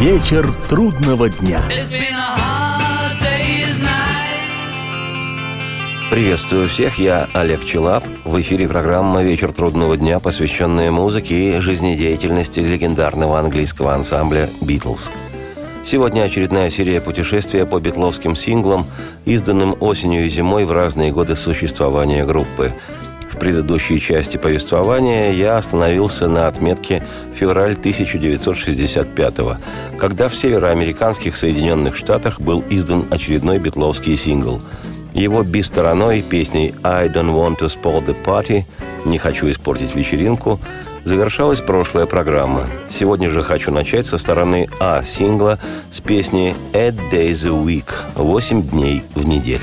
Вечер трудного дня. Приветствую всех, я Олег Челап. В эфире программа «Вечер трудного дня», посвященная музыке и жизнедеятельности легендарного английского ансамбля «Битлз». Сегодня очередная серия путешествия по битловским синглам, изданным осенью и зимой в разные годы существования группы. В предыдущей части повествования я остановился на отметке февраль 1965 когда в североамериканских Соединенных Штатах был издан очередной битловский сингл. Его би-стороной песней «I don't want to spoil the party» «Не хочу испортить вечеринку» завершалась прошлая программа. Сегодня же хочу начать со стороны А сингла с песни «Eight Days a Week» – «Восемь дней в неделю».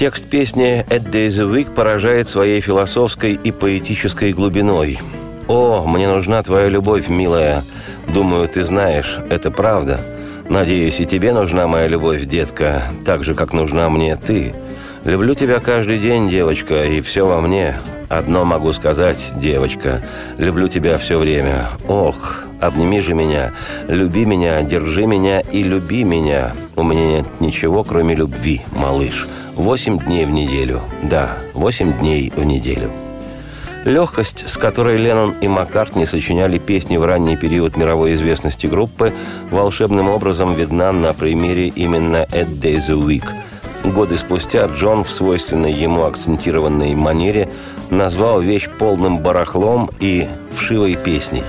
Текст песни «Eight Days a Week» поражает своей философской и поэтической глубиной. «О, мне нужна твоя любовь, милая. Думаю, ты знаешь, это правда. Надеюсь, и тебе нужна моя любовь, детка, так же, как нужна мне ты. Люблю тебя каждый день, девочка, и все во мне. Одно могу сказать, девочка, люблю тебя все время. Ох, обними же меня, люби меня, держи меня и люби меня. У меня нет ничего, кроме любви, малыш». Восемь дней в неделю. Да, восемь дней в неделю. Легкость, с которой Леннон и Маккартни сочиняли песни в ранний период мировой известности группы, волшебным образом видна на примере именно «Eight Days a Week». Годы спустя Джон в свойственной ему акцентированной манере назвал вещь полным барахлом и вшивой песней.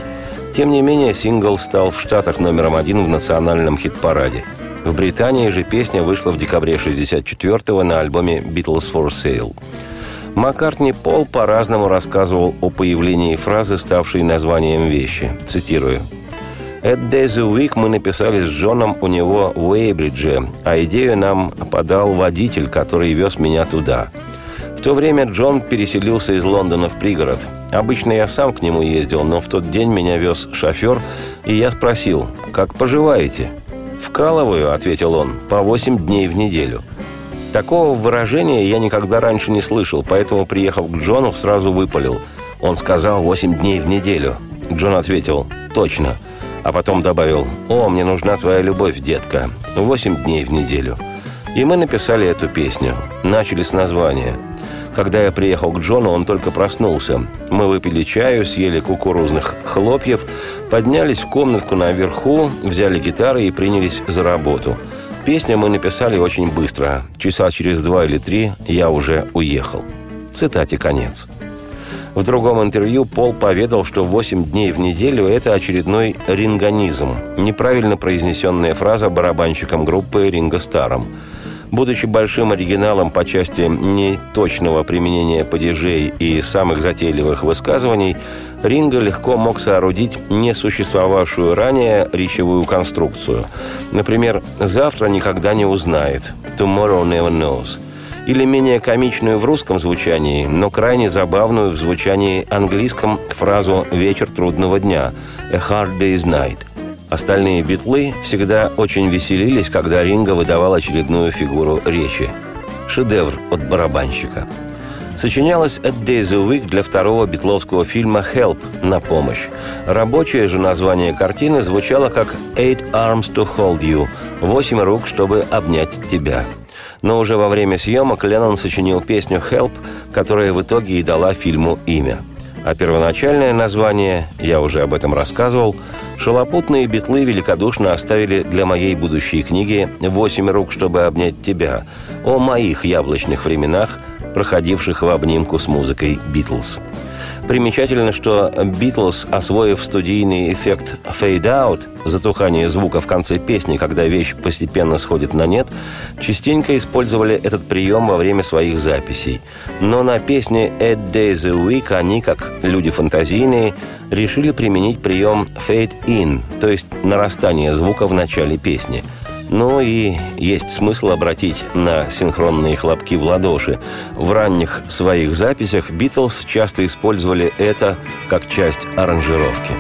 Тем не менее, сингл стал в Штатах номером один в национальном хит-параде – в Британии же песня вышла в декабре 64-го на альбоме «Beatles for Sale». Маккартни Пол по-разному рассказывал о появлении фразы, ставшей названием вещи. Цитирую. «At Days a Week мы написали с Джоном у него в Уэйбридже, а идею нам подал водитель, который вез меня туда. В то время Джон переселился из Лондона в пригород. Обычно я сам к нему ездил, но в тот день меня вез шофер, и я спросил, как поживаете?» «Вкалываю», — ответил он, — «по восемь дней в неделю». Такого выражения я никогда раньше не слышал, поэтому, приехав к Джону, сразу выпалил. Он сказал «восемь дней в неделю». Джон ответил «точно». А потом добавил «О, мне нужна твоя любовь, детка. Восемь дней в неделю». И мы написали эту песню. Начали с названия – когда я приехал к Джону, он только проснулся. Мы выпили чаю, съели кукурузных хлопьев, поднялись в комнатку наверху, взяли гитары и принялись за работу. Песню мы написали очень быстро. Часа через два или три я уже уехал. Цитате конец. В другом интервью Пол поведал, что 8 дней в неделю – это очередной ринганизм, неправильно произнесенная фраза барабанщиком группы Ринго Старом – Будучи большим оригиналом по части неточного применения падежей и самых затейливых высказываний, Ринго легко мог соорудить несуществовавшую ранее речевую конструкцию. Например, «завтра никогда не узнает» «tomorrow never knows» или менее комичную в русском звучании, но крайне забавную в звучании английском фразу «вечер трудного дня» «a hard day's night». Остальные битлы всегда очень веселились, когда Ринго выдавал очередную фигуру речи. Шедевр от барабанщика. Сочинялась «At Days a Week» для второго битловского фильма «Help» на помощь. Рабочее же название картины звучало как «Eight Arms to Hold You» – «Восемь рук, чтобы обнять тебя». Но уже во время съемок Леннон сочинил песню «Help», которая в итоге и дала фильму имя – а первоначальное название, я уже об этом рассказывал, шалопутные битлы великодушно оставили для моей будущей книги «Восемь рук, чтобы обнять тебя» о моих яблочных временах, проходивших в обнимку с музыкой «Битлз». Примечательно, что Битлз, освоив студийный эффект fade-out, затухание звука в конце песни, когда вещь постепенно сходит на нет, частенько использовали этот прием во время своих записей. Но на песне «Eight Days a Week» они, как люди фантазийные, решили применить прием fade-in, то есть нарастание звука в начале песни – Ну и есть смысл обратить на синхронные хлопки в ладоши. В ранних своих записях Битлз часто использовали это как часть аранжировки.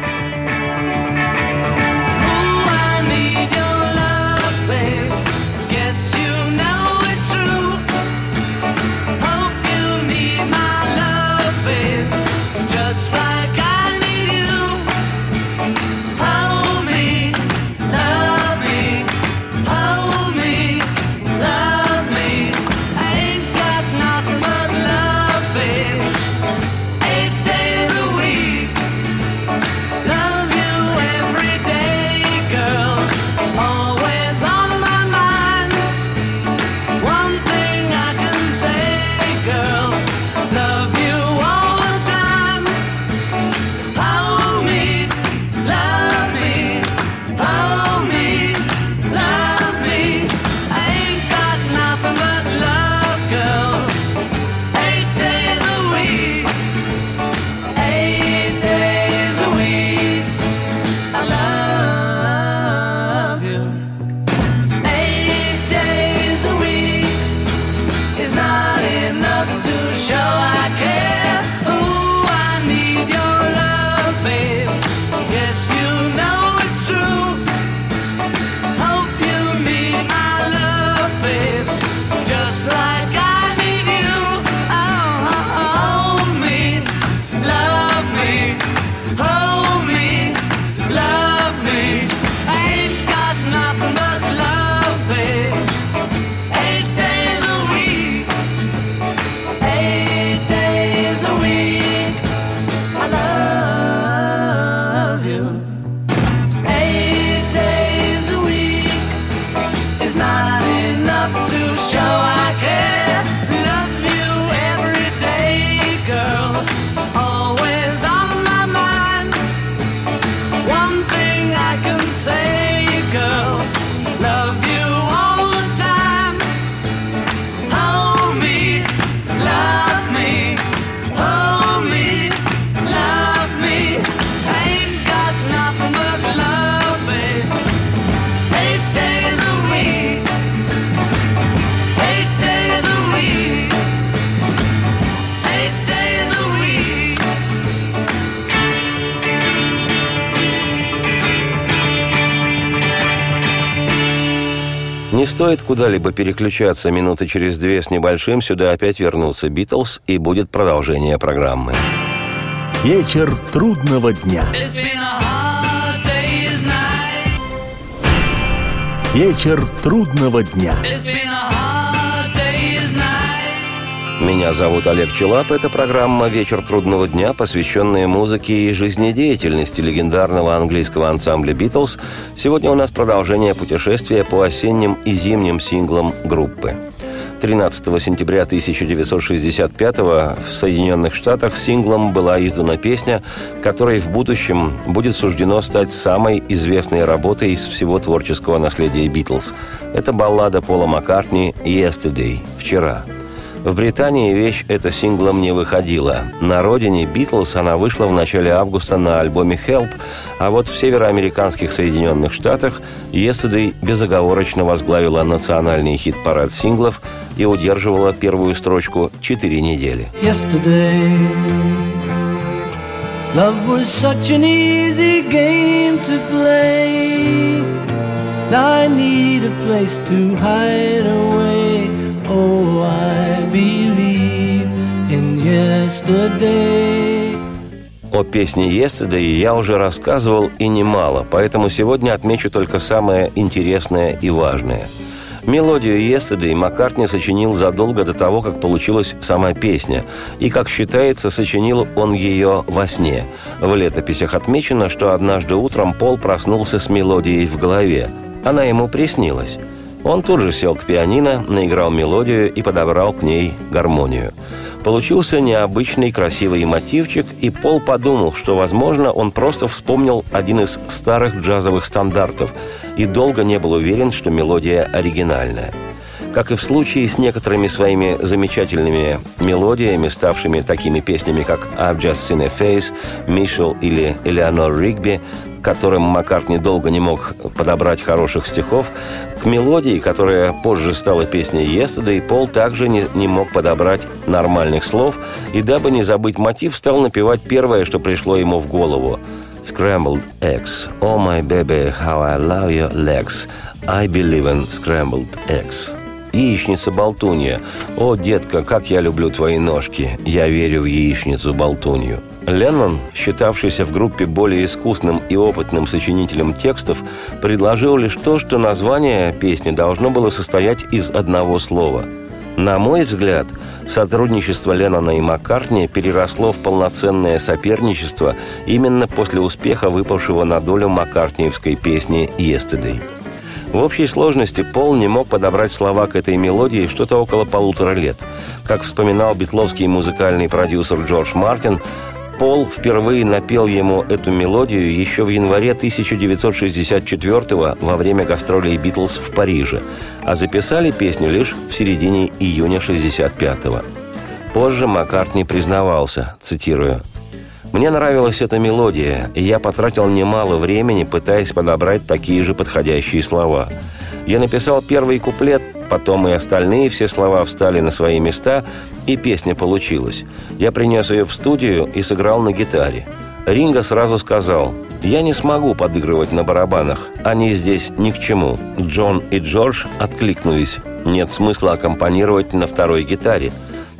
Не стоит куда-либо переключаться минуты через две с небольшим, сюда опять вернутся Битлз, и будет продолжение программы. Вечер трудного дня. Вечер трудного дня. Меня зовут Олег Челап. Это программа «Вечер трудного дня», посвященная музыке и жизнедеятельности легендарного английского ансамбля «Битлз». Сегодня у нас продолжение путешествия по осенним и зимним синглам группы. 13 сентября 1965 в Соединенных Штатах синглом была издана песня, которой в будущем будет суждено стать самой известной работой из всего творческого наследия «Битлз». Это баллада Пола Маккартни «Yesterday» – «Вчера». В Британии вещь эта синглом не выходила. На родине Битлз она вышла в начале августа на альбоме «Help», а вот в североамериканских Соединенных Штатах «Yesterday» безоговорочно возглавила национальный хит-парад синглов и удерживала первую строчку четыре недели. Love was such an easy game to play. I need a place to hide away. Oh, I believe in yesterday. О песне «Yesterday» я уже рассказывал и немало, поэтому сегодня отмечу только самое интересное и важное. Мелодию «Yesterday» Маккартни сочинил задолго до того, как получилась сама песня. И, как считается, сочинил он ее во сне. В летописях отмечено, что однажды утром Пол проснулся с мелодией в голове. Она ему приснилась. Он тут же сел к пианино, наиграл мелодию и подобрал к ней гармонию. Получился необычный красивый мотивчик, и Пол подумал, что, возможно, он просто вспомнил один из старых джазовых стандартов и долго не был уверен, что мелодия оригинальная – как и в случае с некоторыми своими замечательными мелодиями, ставшими такими песнями, как «I've Just Seen a Face», «Мишел» или «Элеонор Ригби», которым Маккартни долго не мог подобрать хороших стихов, к мелодии, которая позже стала песней «Yesterday», Пол также не, не мог подобрать нормальных слов, и дабы не забыть мотив, стал напевать первое, что пришло ему в голову – Scrambled eggs. Oh my baby, how I love your legs. I believe in scrambled eggs. Яичница-болтунья. О, детка, как я люблю твои ножки. Я верю в яичницу-болтунью. Леннон, считавшийся в группе более искусным и опытным сочинителем текстов, предложил лишь то, что название песни должно было состоять из одного слова. На мой взгляд, сотрудничество Леннона и Маккартни переросло в полноценное соперничество именно после успеха выпавшего на долю маккартниевской песни «Yesterday». В общей сложности Пол не мог подобрать слова к этой мелодии что-то около полутора лет. Как вспоминал битловский музыкальный продюсер Джордж Мартин, Пол впервые напел ему эту мелодию еще в январе 1964 во время гастролей «Битлз» в Париже, а записали песню лишь в середине июня 65-го. Позже Маккартни признавался, цитирую, «Мне нравилась эта мелодия, и я потратил немало времени, пытаясь подобрать такие же подходящие слова. Я написал первый куплет, потом и остальные все слова встали на свои места, и песня получилась. Я принес ее в студию и сыграл на гитаре. Ринга сразу сказал, «Я не смогу подыгрывать на барабанах, они здесь ни к чему». Джон и Джордж откликнулись, «Нет смысла аккомпанировать на второй гитаре».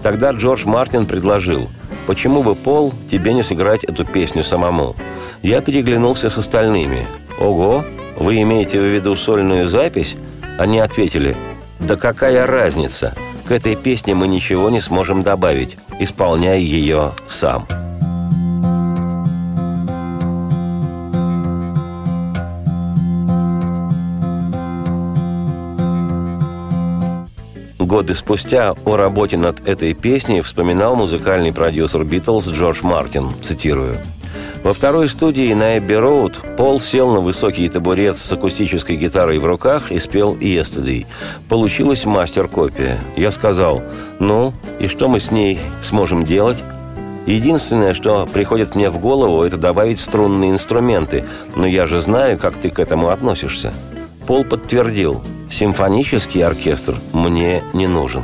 Тогда Джордж Мартин предложил, «Почему бы, Пол, тебе не сыграть эту песню самому?» Я переглянулся с остальными. «Ого, вы имеете в виду сольную запись?» Они ответили, «Да какая разница? К этой песне мы ничего не сможем добавить. Исполняй ее сам». Годы спустя о работе над этой песней вспоминал музыкальный продюсер «Битлз» Джордж Мартин, цитирую – во второй студии на Эбби Роуд Пол сел на высокий табурет с акустической гитарой в руках и спел «Yesterday». Получилась мастер-копия. Я сказал, ну, и что мы с ней сможем делать? Единственное, что приходит мне в голову, это добавить струнные инструменты, но я же знаю, как ты к этому относишься. Пол подтвердил, симфонический оркестр мне не нужен.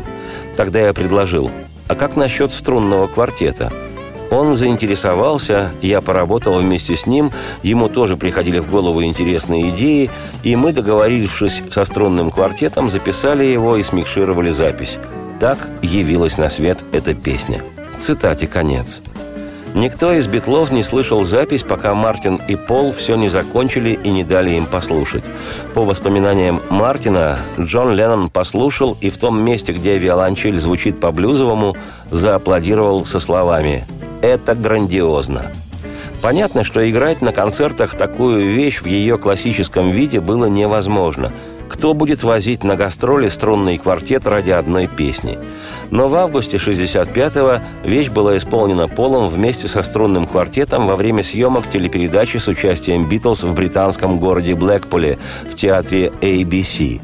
Тогда я предложил, а как насчет струнного квартета – он заинтересовался, я поработал вместе с ним, ему тоже приходили в голову интересные идеи, и мы, договорившись со струнным квартетом, записали его и смикшировали запись. Так явилась на свет эта песня. Цитате конец. Никто из битлов не слышал запись, пока Мартин и Пол все не закончили и не дали им послушать. По воспоминаниям Мартина, Джон Леннон послушал и в том месте, где виолончель звучит по-блюзовому, зааплодировал со словами это грандиозно. Понятно, что играть на концертах такую вещь в ее классическом виде было невозможно. Кто будет возить на гастроли струнный квартет ради одной песни? Но в августе 65-го вещь была исполнена Полом вместе со струнным квартетом во время съемок телепередачи с участием Битлз в британском городе Блэкпуле в театре ABC.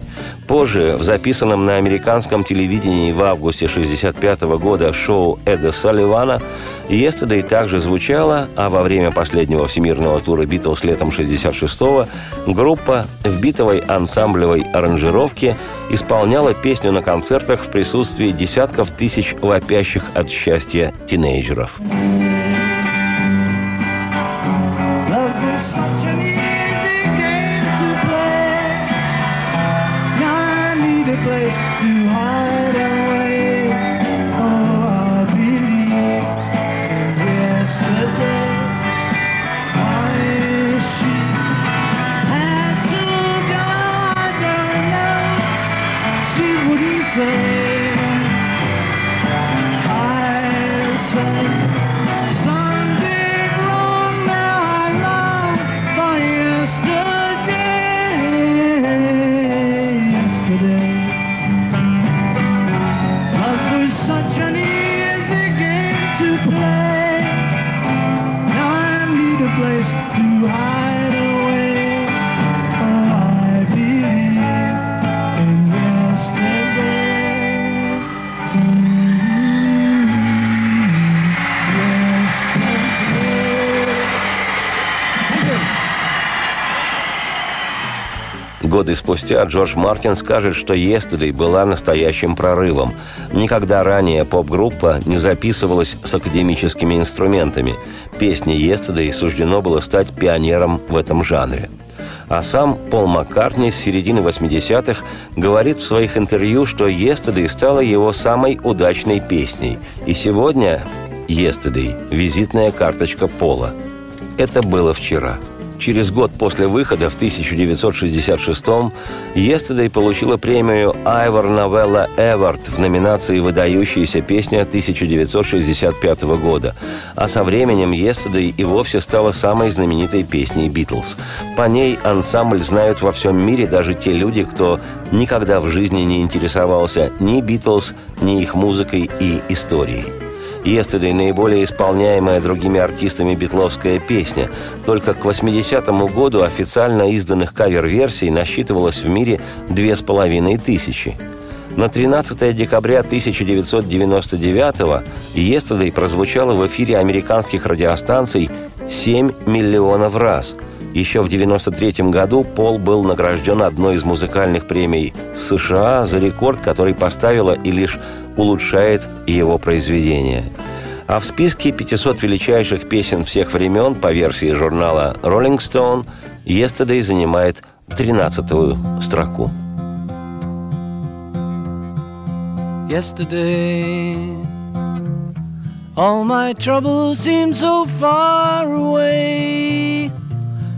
Позже, в записанном на американском телевидении в августе 1965 года шоу Эда Салливана, «Yesterday» также звучала, а во время последнего всемирного тура «Битлз» летом 1966-го группа в битовой ансамблевой аранжировке исполняла песню на концертах в присутствии десятков тысяч вопящих от счастья тинейджеров. just too hard. Годы спустя Джордж Мартин скажет, что «Yesterday» была настоящим прорывом. Никогда ранее поп-группа не записывалась с академическими инструментами. Песне «Yesterday» суждено было стать пионером в этом жанре. А сам Пол Маккартни с середины 80-х говорит в своих интервью, что «Yesterday» стала его самой удачной песней. И сегодня «Yesterday» – визитная карточка Пола. Это было вчера – Через год после выхода в 1966-м Yesterday получила премию Айвор Новелла Эвард в номинации «Выдающаяся песня 1965 года», а со временем Yesterday и вовсе стала самой знаменитой песней Битлз. По ней ансамбль знают во всем мире даже те люди, кто никогда в жизни не интересовался ни Битлз, ни их музыкой и историей. Yesterday – наиболее исполняемая другими артистами битловская песня. Только к 80-му году официально изданных кавер-версий насчитывалось в мире две с половиной тысячи. На 13 декабря 1999-го Yesterday прозвучала в эфире американских радиостанций 7 миллионов раз – еще в 1993 году Пол был награжден одной из музыкальных премий США за рекорд, который поставила и лишь улучшает его произведение. А в списке 500 величайших песен всех времен по версии журнала Rolling Stone Yesterday занимает 13-ю строку. Yesterday All my troubles seem so far away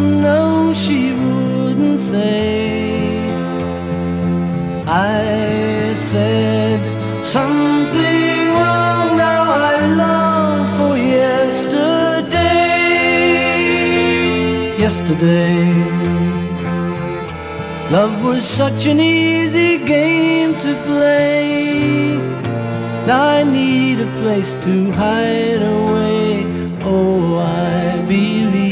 Know, she wouldn't say. I said something wrong, now I long for yesterday. Yesterday, love was such an easy game to play. I need a place to hide away Oh, I believe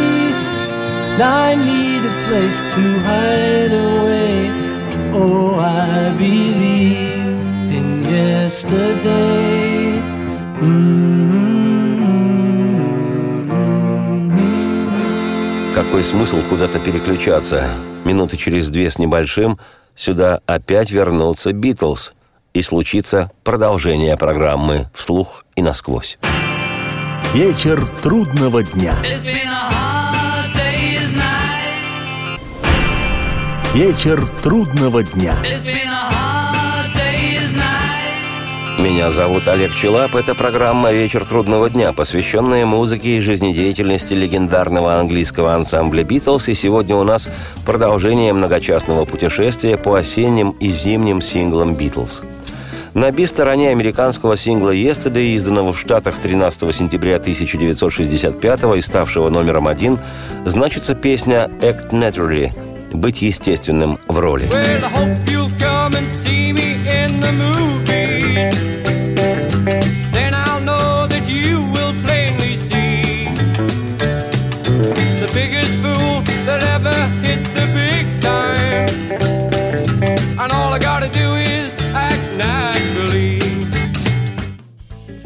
I need a place to hide away. Oh, I believe in yesterday. Какой смысл куда-то переключаться? Минуты через две с небольшим сюда опять вернутся Битлз – и случится продолжение программы «Вслух и насквозь». Вечер трудного дня. Вечер трудного дня. Меня зовут Олег Челап. Это программа «Вечер трудного дня», посвященная музыке и жизнедеятельности легендарного английского ансамбля «Битлз». И сегодня у нас продолжение многочастного путешествия по осенним и зимним синглам «Битлз». На би-стороне американского сингла «Yesterday», изданного в Штатах 13 сентября 1965 и ставшего номером один, значится песня «Act Naturally» – «Быть естественным в роли».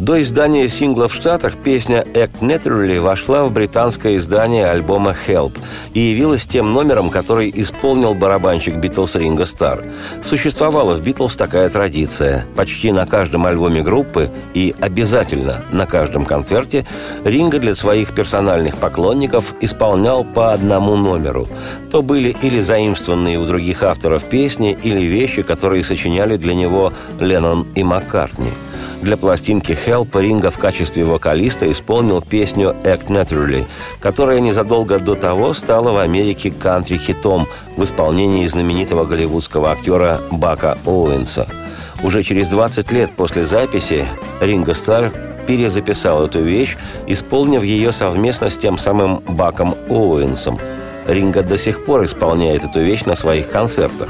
До издания сингла в Штатах песня «Act Naturally» вошла в британское издание альбома «Help» и явилась тем номером, который исполнил барабанщик Битлз Ринго Стар. Существовала в Битлз такая традиция. Почти на каждом альбоме группы и обязательно на каждом концерте Ринго для своих персональных поклонников исполнял по одному номеру. То были или заимствованные у других авторов песни, или вещи, которые сочиняли для него Леннон и Маккартни – для пластинки Help Ринга в качестве вокалиста исполнил песню «Act Naturally», которая незадолго до того стала в Америке кантри-хитом в исполнении знаменитого голливудского актера Бака Оуэнса. Уже через 20 лет после записи Ринго Стар перезаписал эту вещь, исполнив ее совместно с тем самым Баком Оуэнсом. Ринго до сих пор исполняет эту вещь на своих концертах.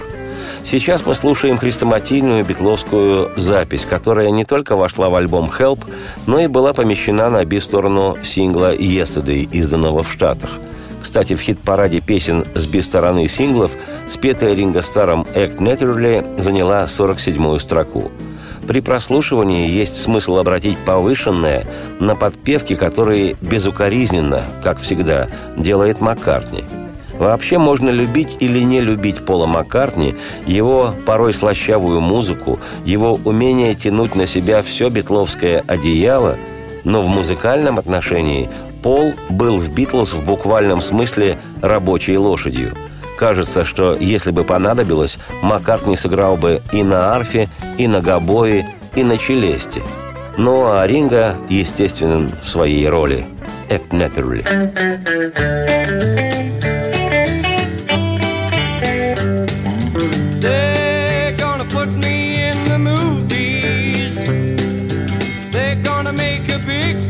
Сейчас мы слушаем хрестоматийную битловскую запись, которая не только вошла в альбом «Help», но и была помещена на би-сторону сингла «Yesterday», изданного в Штатах. Кстати, в хит-параде песен с би-стороны синглов спетая Ринго Старом «Act Naturally» заняла 47-ю строку. При прослушивании есть смысл обратить повышенное на подпевки, которые безукоризненно, как всегда, делает Маккартни – Вообще можно любить или не любить Пола Маккартни, его порой слащавую музыку, его умение тянуть на себя все битловское одеяло, но в музыкальном отношении Пол был в «Битлз» в буквальном смысле рабочей лошадью. Кажется, что если бы понадобилось, Маккартни сыграл бы и на арфе, и на гобое, и на челесте. Ну а Ринга естественен в своей роли. Act naturally. make a big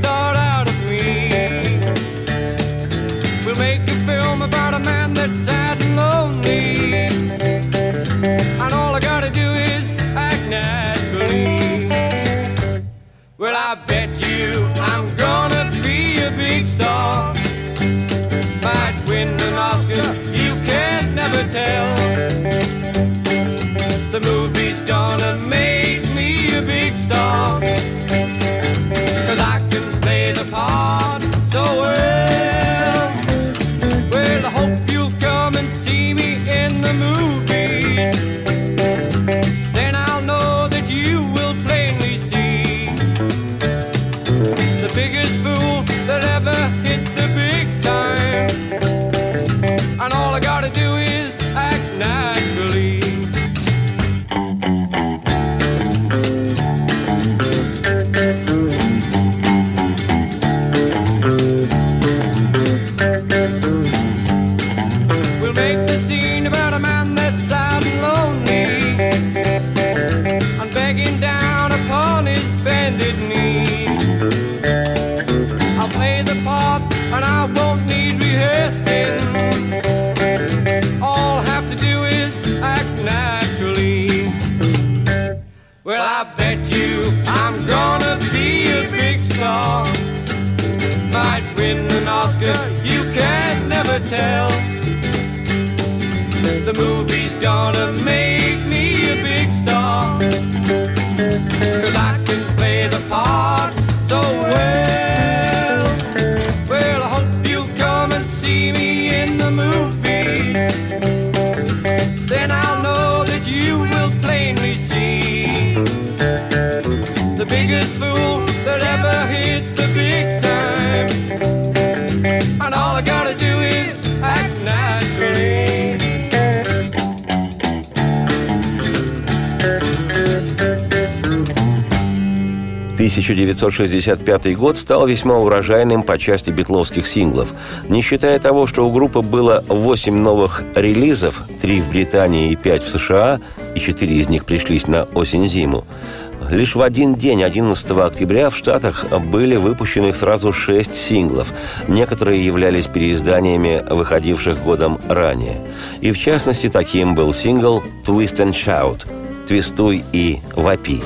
bet you I'm gonna be a big star. Might win an Oscar, you can never tell. The movie's gonna make «1965 год стал весьма урожайным по части битловских синглов. Не считая того, что у группы было 8 новых релизов, 3 в Британии и 5 в США, и 4 из них пришлись на осень-зиму, Лишь в один день, 11 октября, в Штатах были выпущены сразу шесть синглов. Некоторые являлись переизданиями, выходивших годом ранее. И в частности, таким был сингл «Twist and Shout» – «Твистуй и вопи».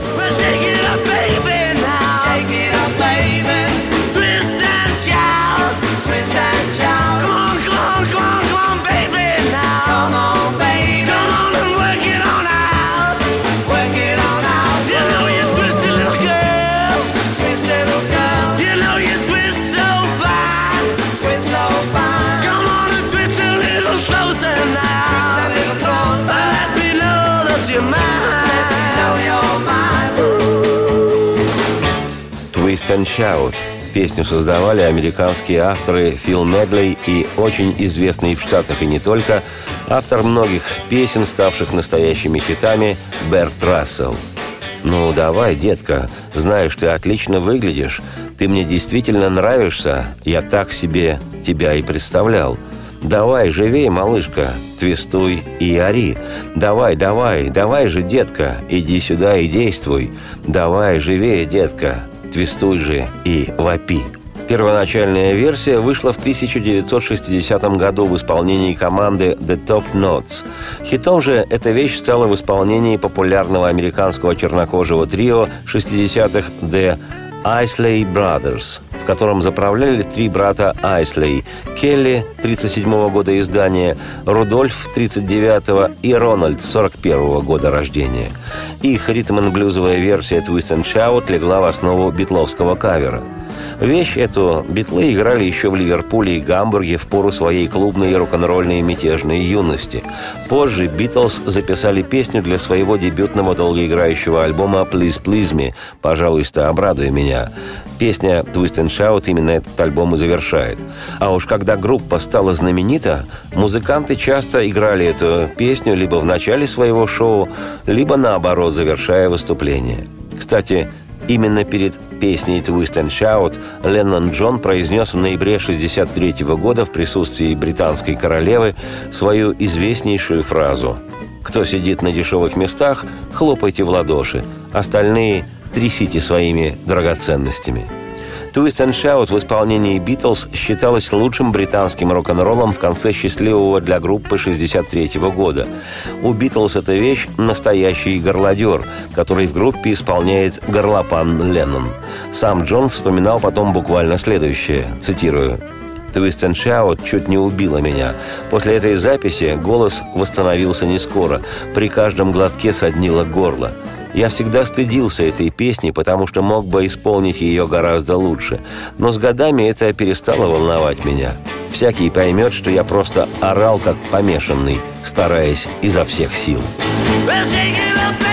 Twist and. Песню создавали американские авторы Фил Медлей и очень известный в Штатах и не только автор многих песен, ставших настоящими хитами, Берт Рассел. «Ну, давай, детка, знаешь, ты отлично выглядишь. Ты мне действительно нравишься. Я так себе тебя и представлял. Давай, живей, малышка, твистуй и ори. Давай, давай, давай же, детка, иди сюда и действуй. Давай, живее, детка, твистуй же и вопи». Первоначальная версия вышла в 1960 году в исполнении команды The Top Notes. Хитом же эта вещь стала в исполнении популярного американского чернокожего трио 60-х The Isley Brothers, в котором заправляли три брата Айслей – Келли, 37 года издания, Рудольф, 39 и Рональд, 41 года рождения. Их ритм-н-блюзовая версия Twist and Shout легла в основу битловского кавера – Вещь эту битлы играли еще в Ливерпуле и Гамбурге в пору своей клубной рок-н-ролльной мятежной юности. Позже Битлз записали песню для своего дебютного долгоиграющего альбома «Please Please Me» «Пожалуйста, обрадуй меня». Песня «Twist and Shout» именно этот альбом и завершает. А уж когда группа стала знаменита, музыканты часто играли эту песню либо в начале своего шоу, либо наоборот, завершая выступление. Кстати, Именно перед песней «Twist and Shout» Леннон Джон произнес в ноябре 1963 года в присутствии британской королевы свою известнейшую фразу «Кто сидит на дешевых местах, хлопайте в ладоши, остальные трясите своими драгоценностями». Twist and Shout в исполнении Битлз считалось лучшим британским рок-н-роллом в конце счастливого для группы 63 года. У Битлз эта вещь – настоящий горлодер, который в группе исполняет горлопан Леннон. Сам Джон вспоминал потом буквально следующее, цитирую, Twist and Shout чуть не убила меня. После этой записи голос восстановился не скоро. При каждом глотке соднило горло. Я всегда стыдился этой песни, потому что мог бы исполнить ее гораздо лучше. Но с годами это перестало волновать меня. Всякий поймет, что я просто орал как помешанный, стараясь изо всех сил. Well,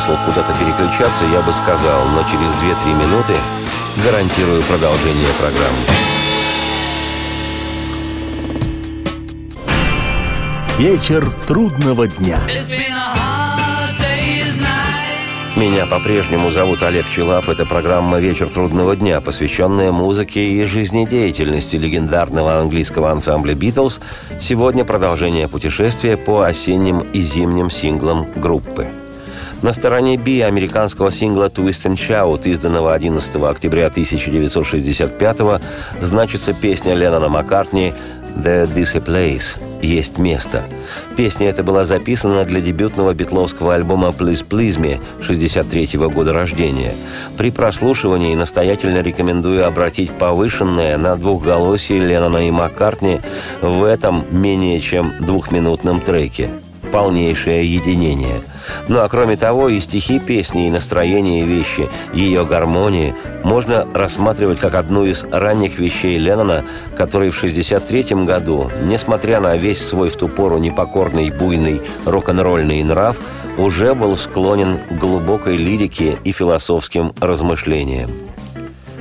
смысл куда-то переключаться, я бы сказал, но через 2-3 минуты гарантирую продолжение программы. Вечер трудного дня. Меня по-прежнему зовут Олег Челап. Это программа «Вечер трудного дня», посвященная музыке и жизнедеятельности легендарного английского ансамбля «Битлз». Сегодня продолжение путешествия по осенним и зимним синглам группы. На стороне B американского сингла «Twist and Shout», изданного 11 октября 1965 значится песня Леннона Маккартни «There is a place» – «Есть место». Песня эта была записана для дебютного битловского альбома «Please Please Me» 63 -го года рождения. При прослушивании настоятельно рекомендую обратить повышенное на двухголосие Леннона и Маккартни в этом менее чем двухминутном треке. Полнейшее единение – ну а кроме того, и стихи песни, и настроение вещи, ее гармонии можно рассматривать как одну из ранних вещей Леннона, который в 1963 году, несмотря на весь свой в ту пору непокорный, буйный рок-н-ролльный нрав, уже был склонен к глубокой лирике и философским размышлениям.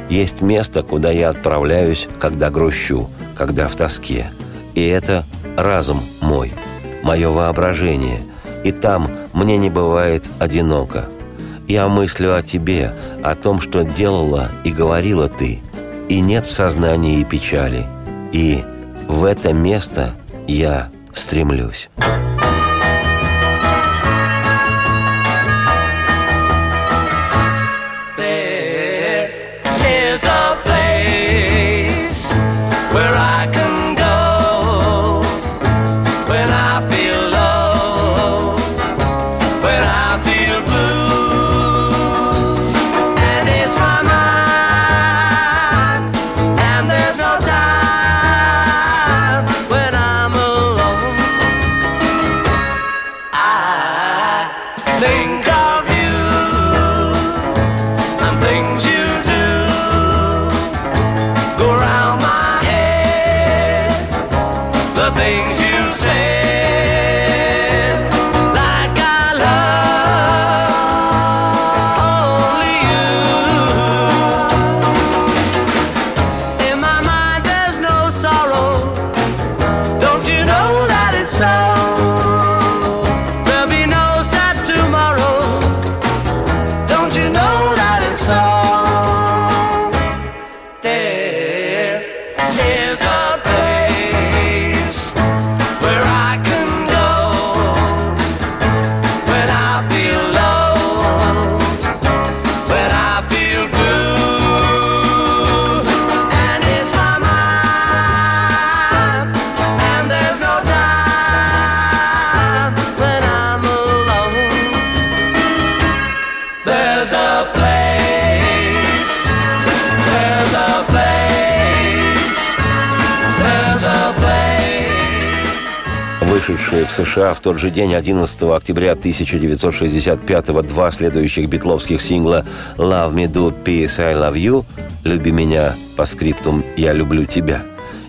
Есть место, куда я отправляюсь, когда грущу, когда в тоске. И это разум мой, мое воображение – и там мне не бывает одиноко. Я мыслю о тебе, о том, что делала и говорила ты, и нет в сознании печали, и в это место я стремлюсь. В тот же день, 11 октября 1965 два следующих битловских сингла «Love Me Do, Peace, I Love You» «Люби меня» по скриптум «Я люблю тебя»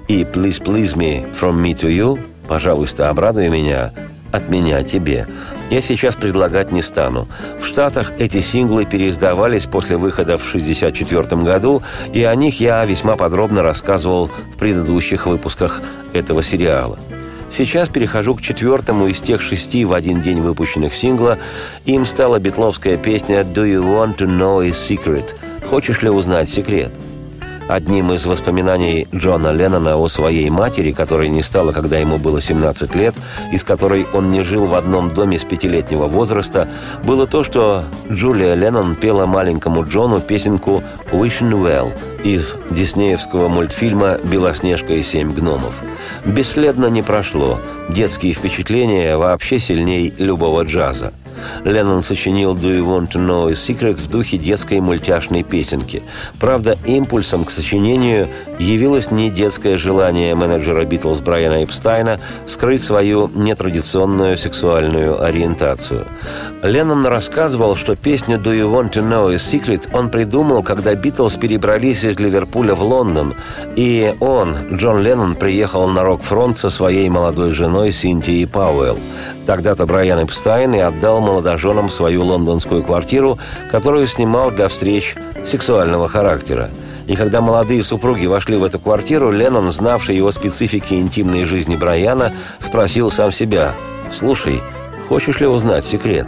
и «Please Please Me, From Me to You» «Пожалуйста, обрадуй меня» от меня тебе. Я сейчас предлагать не стану. В Штатах эти синглы переиздавались после выхода в 1964 году, и о них я весьма подробно рассказывал в предыдущих выпусках этого сериала. Сейчас перехожу к четвертому из тех шести в один день выпущенных сингла. Им стала битловская песня «Do you want to know a secret?» «Хочешь ли узнать секрет?» Одним из воспоминаний Джона Леннона о своей матери, которой не стало, когда ему было 17 лет, и с которой он не жил в одном доме с пятилетнего возраста, было то, что Джулия Леннон пела маленькому Джону песенку «Wishing Well» из диснеевского мультфильма «Белоснежка и семь гномов». Бесследно не прошло. Детские впечатления вообще сильней любого джаза. Леннон сочинил «Do you want to know a secret» в духе детской мультяшной песенки. Правда, импульсом к сочинению явилось не детское желание менеджера Битлз Брайана Эпстайна скрыть свою нетрадиционную сексуальную ориентацию. Леннон рассказывал, что песню «Do you want to know a secret» он придумал, когда Битлз перебрались из Ливерпуля в Лондон, и он, Джон Леннон, приехал на рок-фронт со своей молодой женой Синтией Пауэлл. Тогда-то Брайан Эпстайн и отдал молодоженам свою лондонскую квартиру, которую снимал для встреч сексуального характера. И когда молодые супруги вошли в эту квартиру, Леннон, знавший его специфики интимной жизни Брайана, спросил сам себя, «Слушай, хочешь ли узнать секрет?»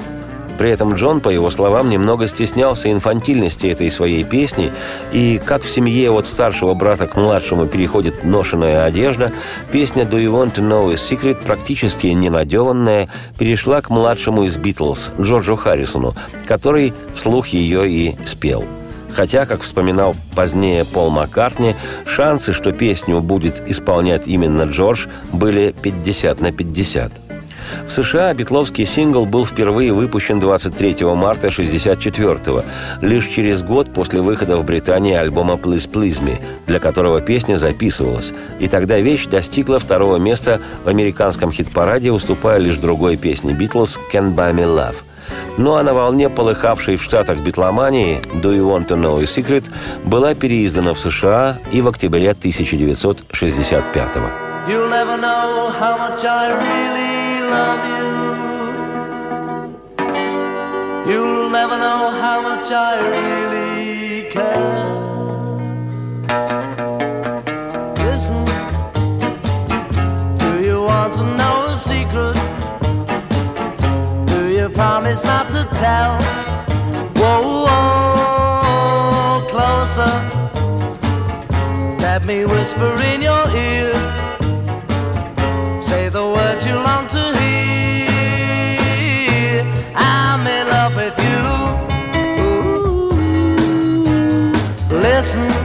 При этом Джон, по его словам, немного стеснялся инфантильности этой своей песни, и как в семье от старшего брата к младшему переходит ношенная одежда, песня «Do you want to know a secret», практически ненадеванная, перешла к младшему из «Битлз» Джорджу Харрисону, который вслух ее и спел – Хотя, как вспоминал позднее Пол Маккартни, шансы, что песню будет исполнять именно Джордж, были 50 на 50. В США битловский сингл был впервые выпущен 23 марта 1964 лишь через год после выхода в Британии альбома «Please Please Me», для которого песня записывалась, и тогда вещь достигла второго места в американском хит-параде, уступая лишь другой песне «Битлз» «Can't Buy Me Love». Ну а на волне полыхавшей в Штатах битломании «Do You Want to Know a Secret» была переиздана в США и в октябре 1965 года. Love you. You'll never know how much I really care. Listen, do you want to know a secret? Do you promise not to tell? Whoa, whoa closer. Let me whisper in your ear say the words you long Listen.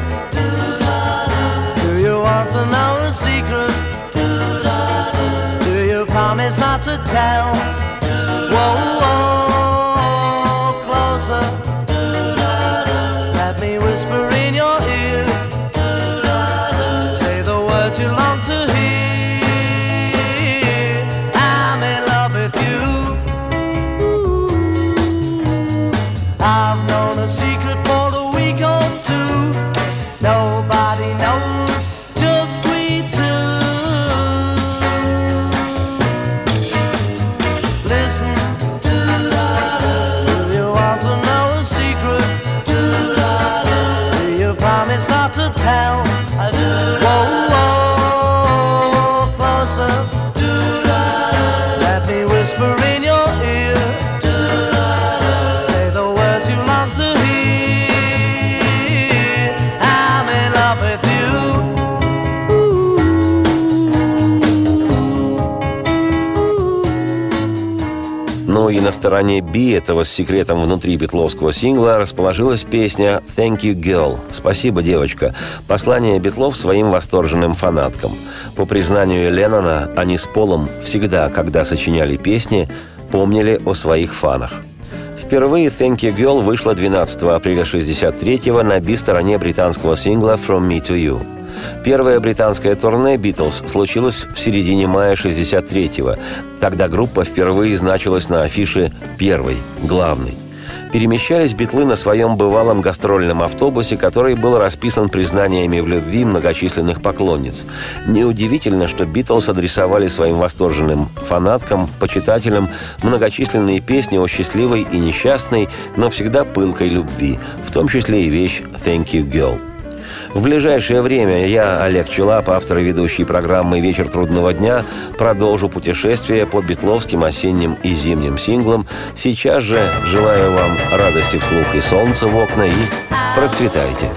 Стороне B этого с секретом внутри битловского сингла расположилась песня «Thank you, girl» – «Спасибо, девочка» – послание Битлов своим восторженным фанаткам. По признанию Леннона, они с Полом всегда, когда сочиняли песни, помнили о своих фанах. Впервые «Thank You Girl» вышла 12 апреля 1963 на би-стороне британского сингла «From Me to You». Первое британское турне «Битлз» случилось в середине мая 63-го. Тогда группа впервые значилась на афише первой, главной перемещались битлы на своем бывалом гастрольном автобусе, который был расписан признаниями в любви многочисленных поклонниц. Неудивительно, что Битлз адресовали своим восторженным фанаткам, почитателям многочисленные песни о счастливой и несчастной, но всегда пылкой любви, в том числе и вещь «Thank you, girl». В ближайшее время я, Олег Челап, автор и ведущий программы «Вечер трудного дня», продолжу путешествие по битловским осенним и зимним синглам. Сейчас же желаю вам радости вслух и солнца в окна и процветайте!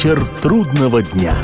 Вечер трудного дня.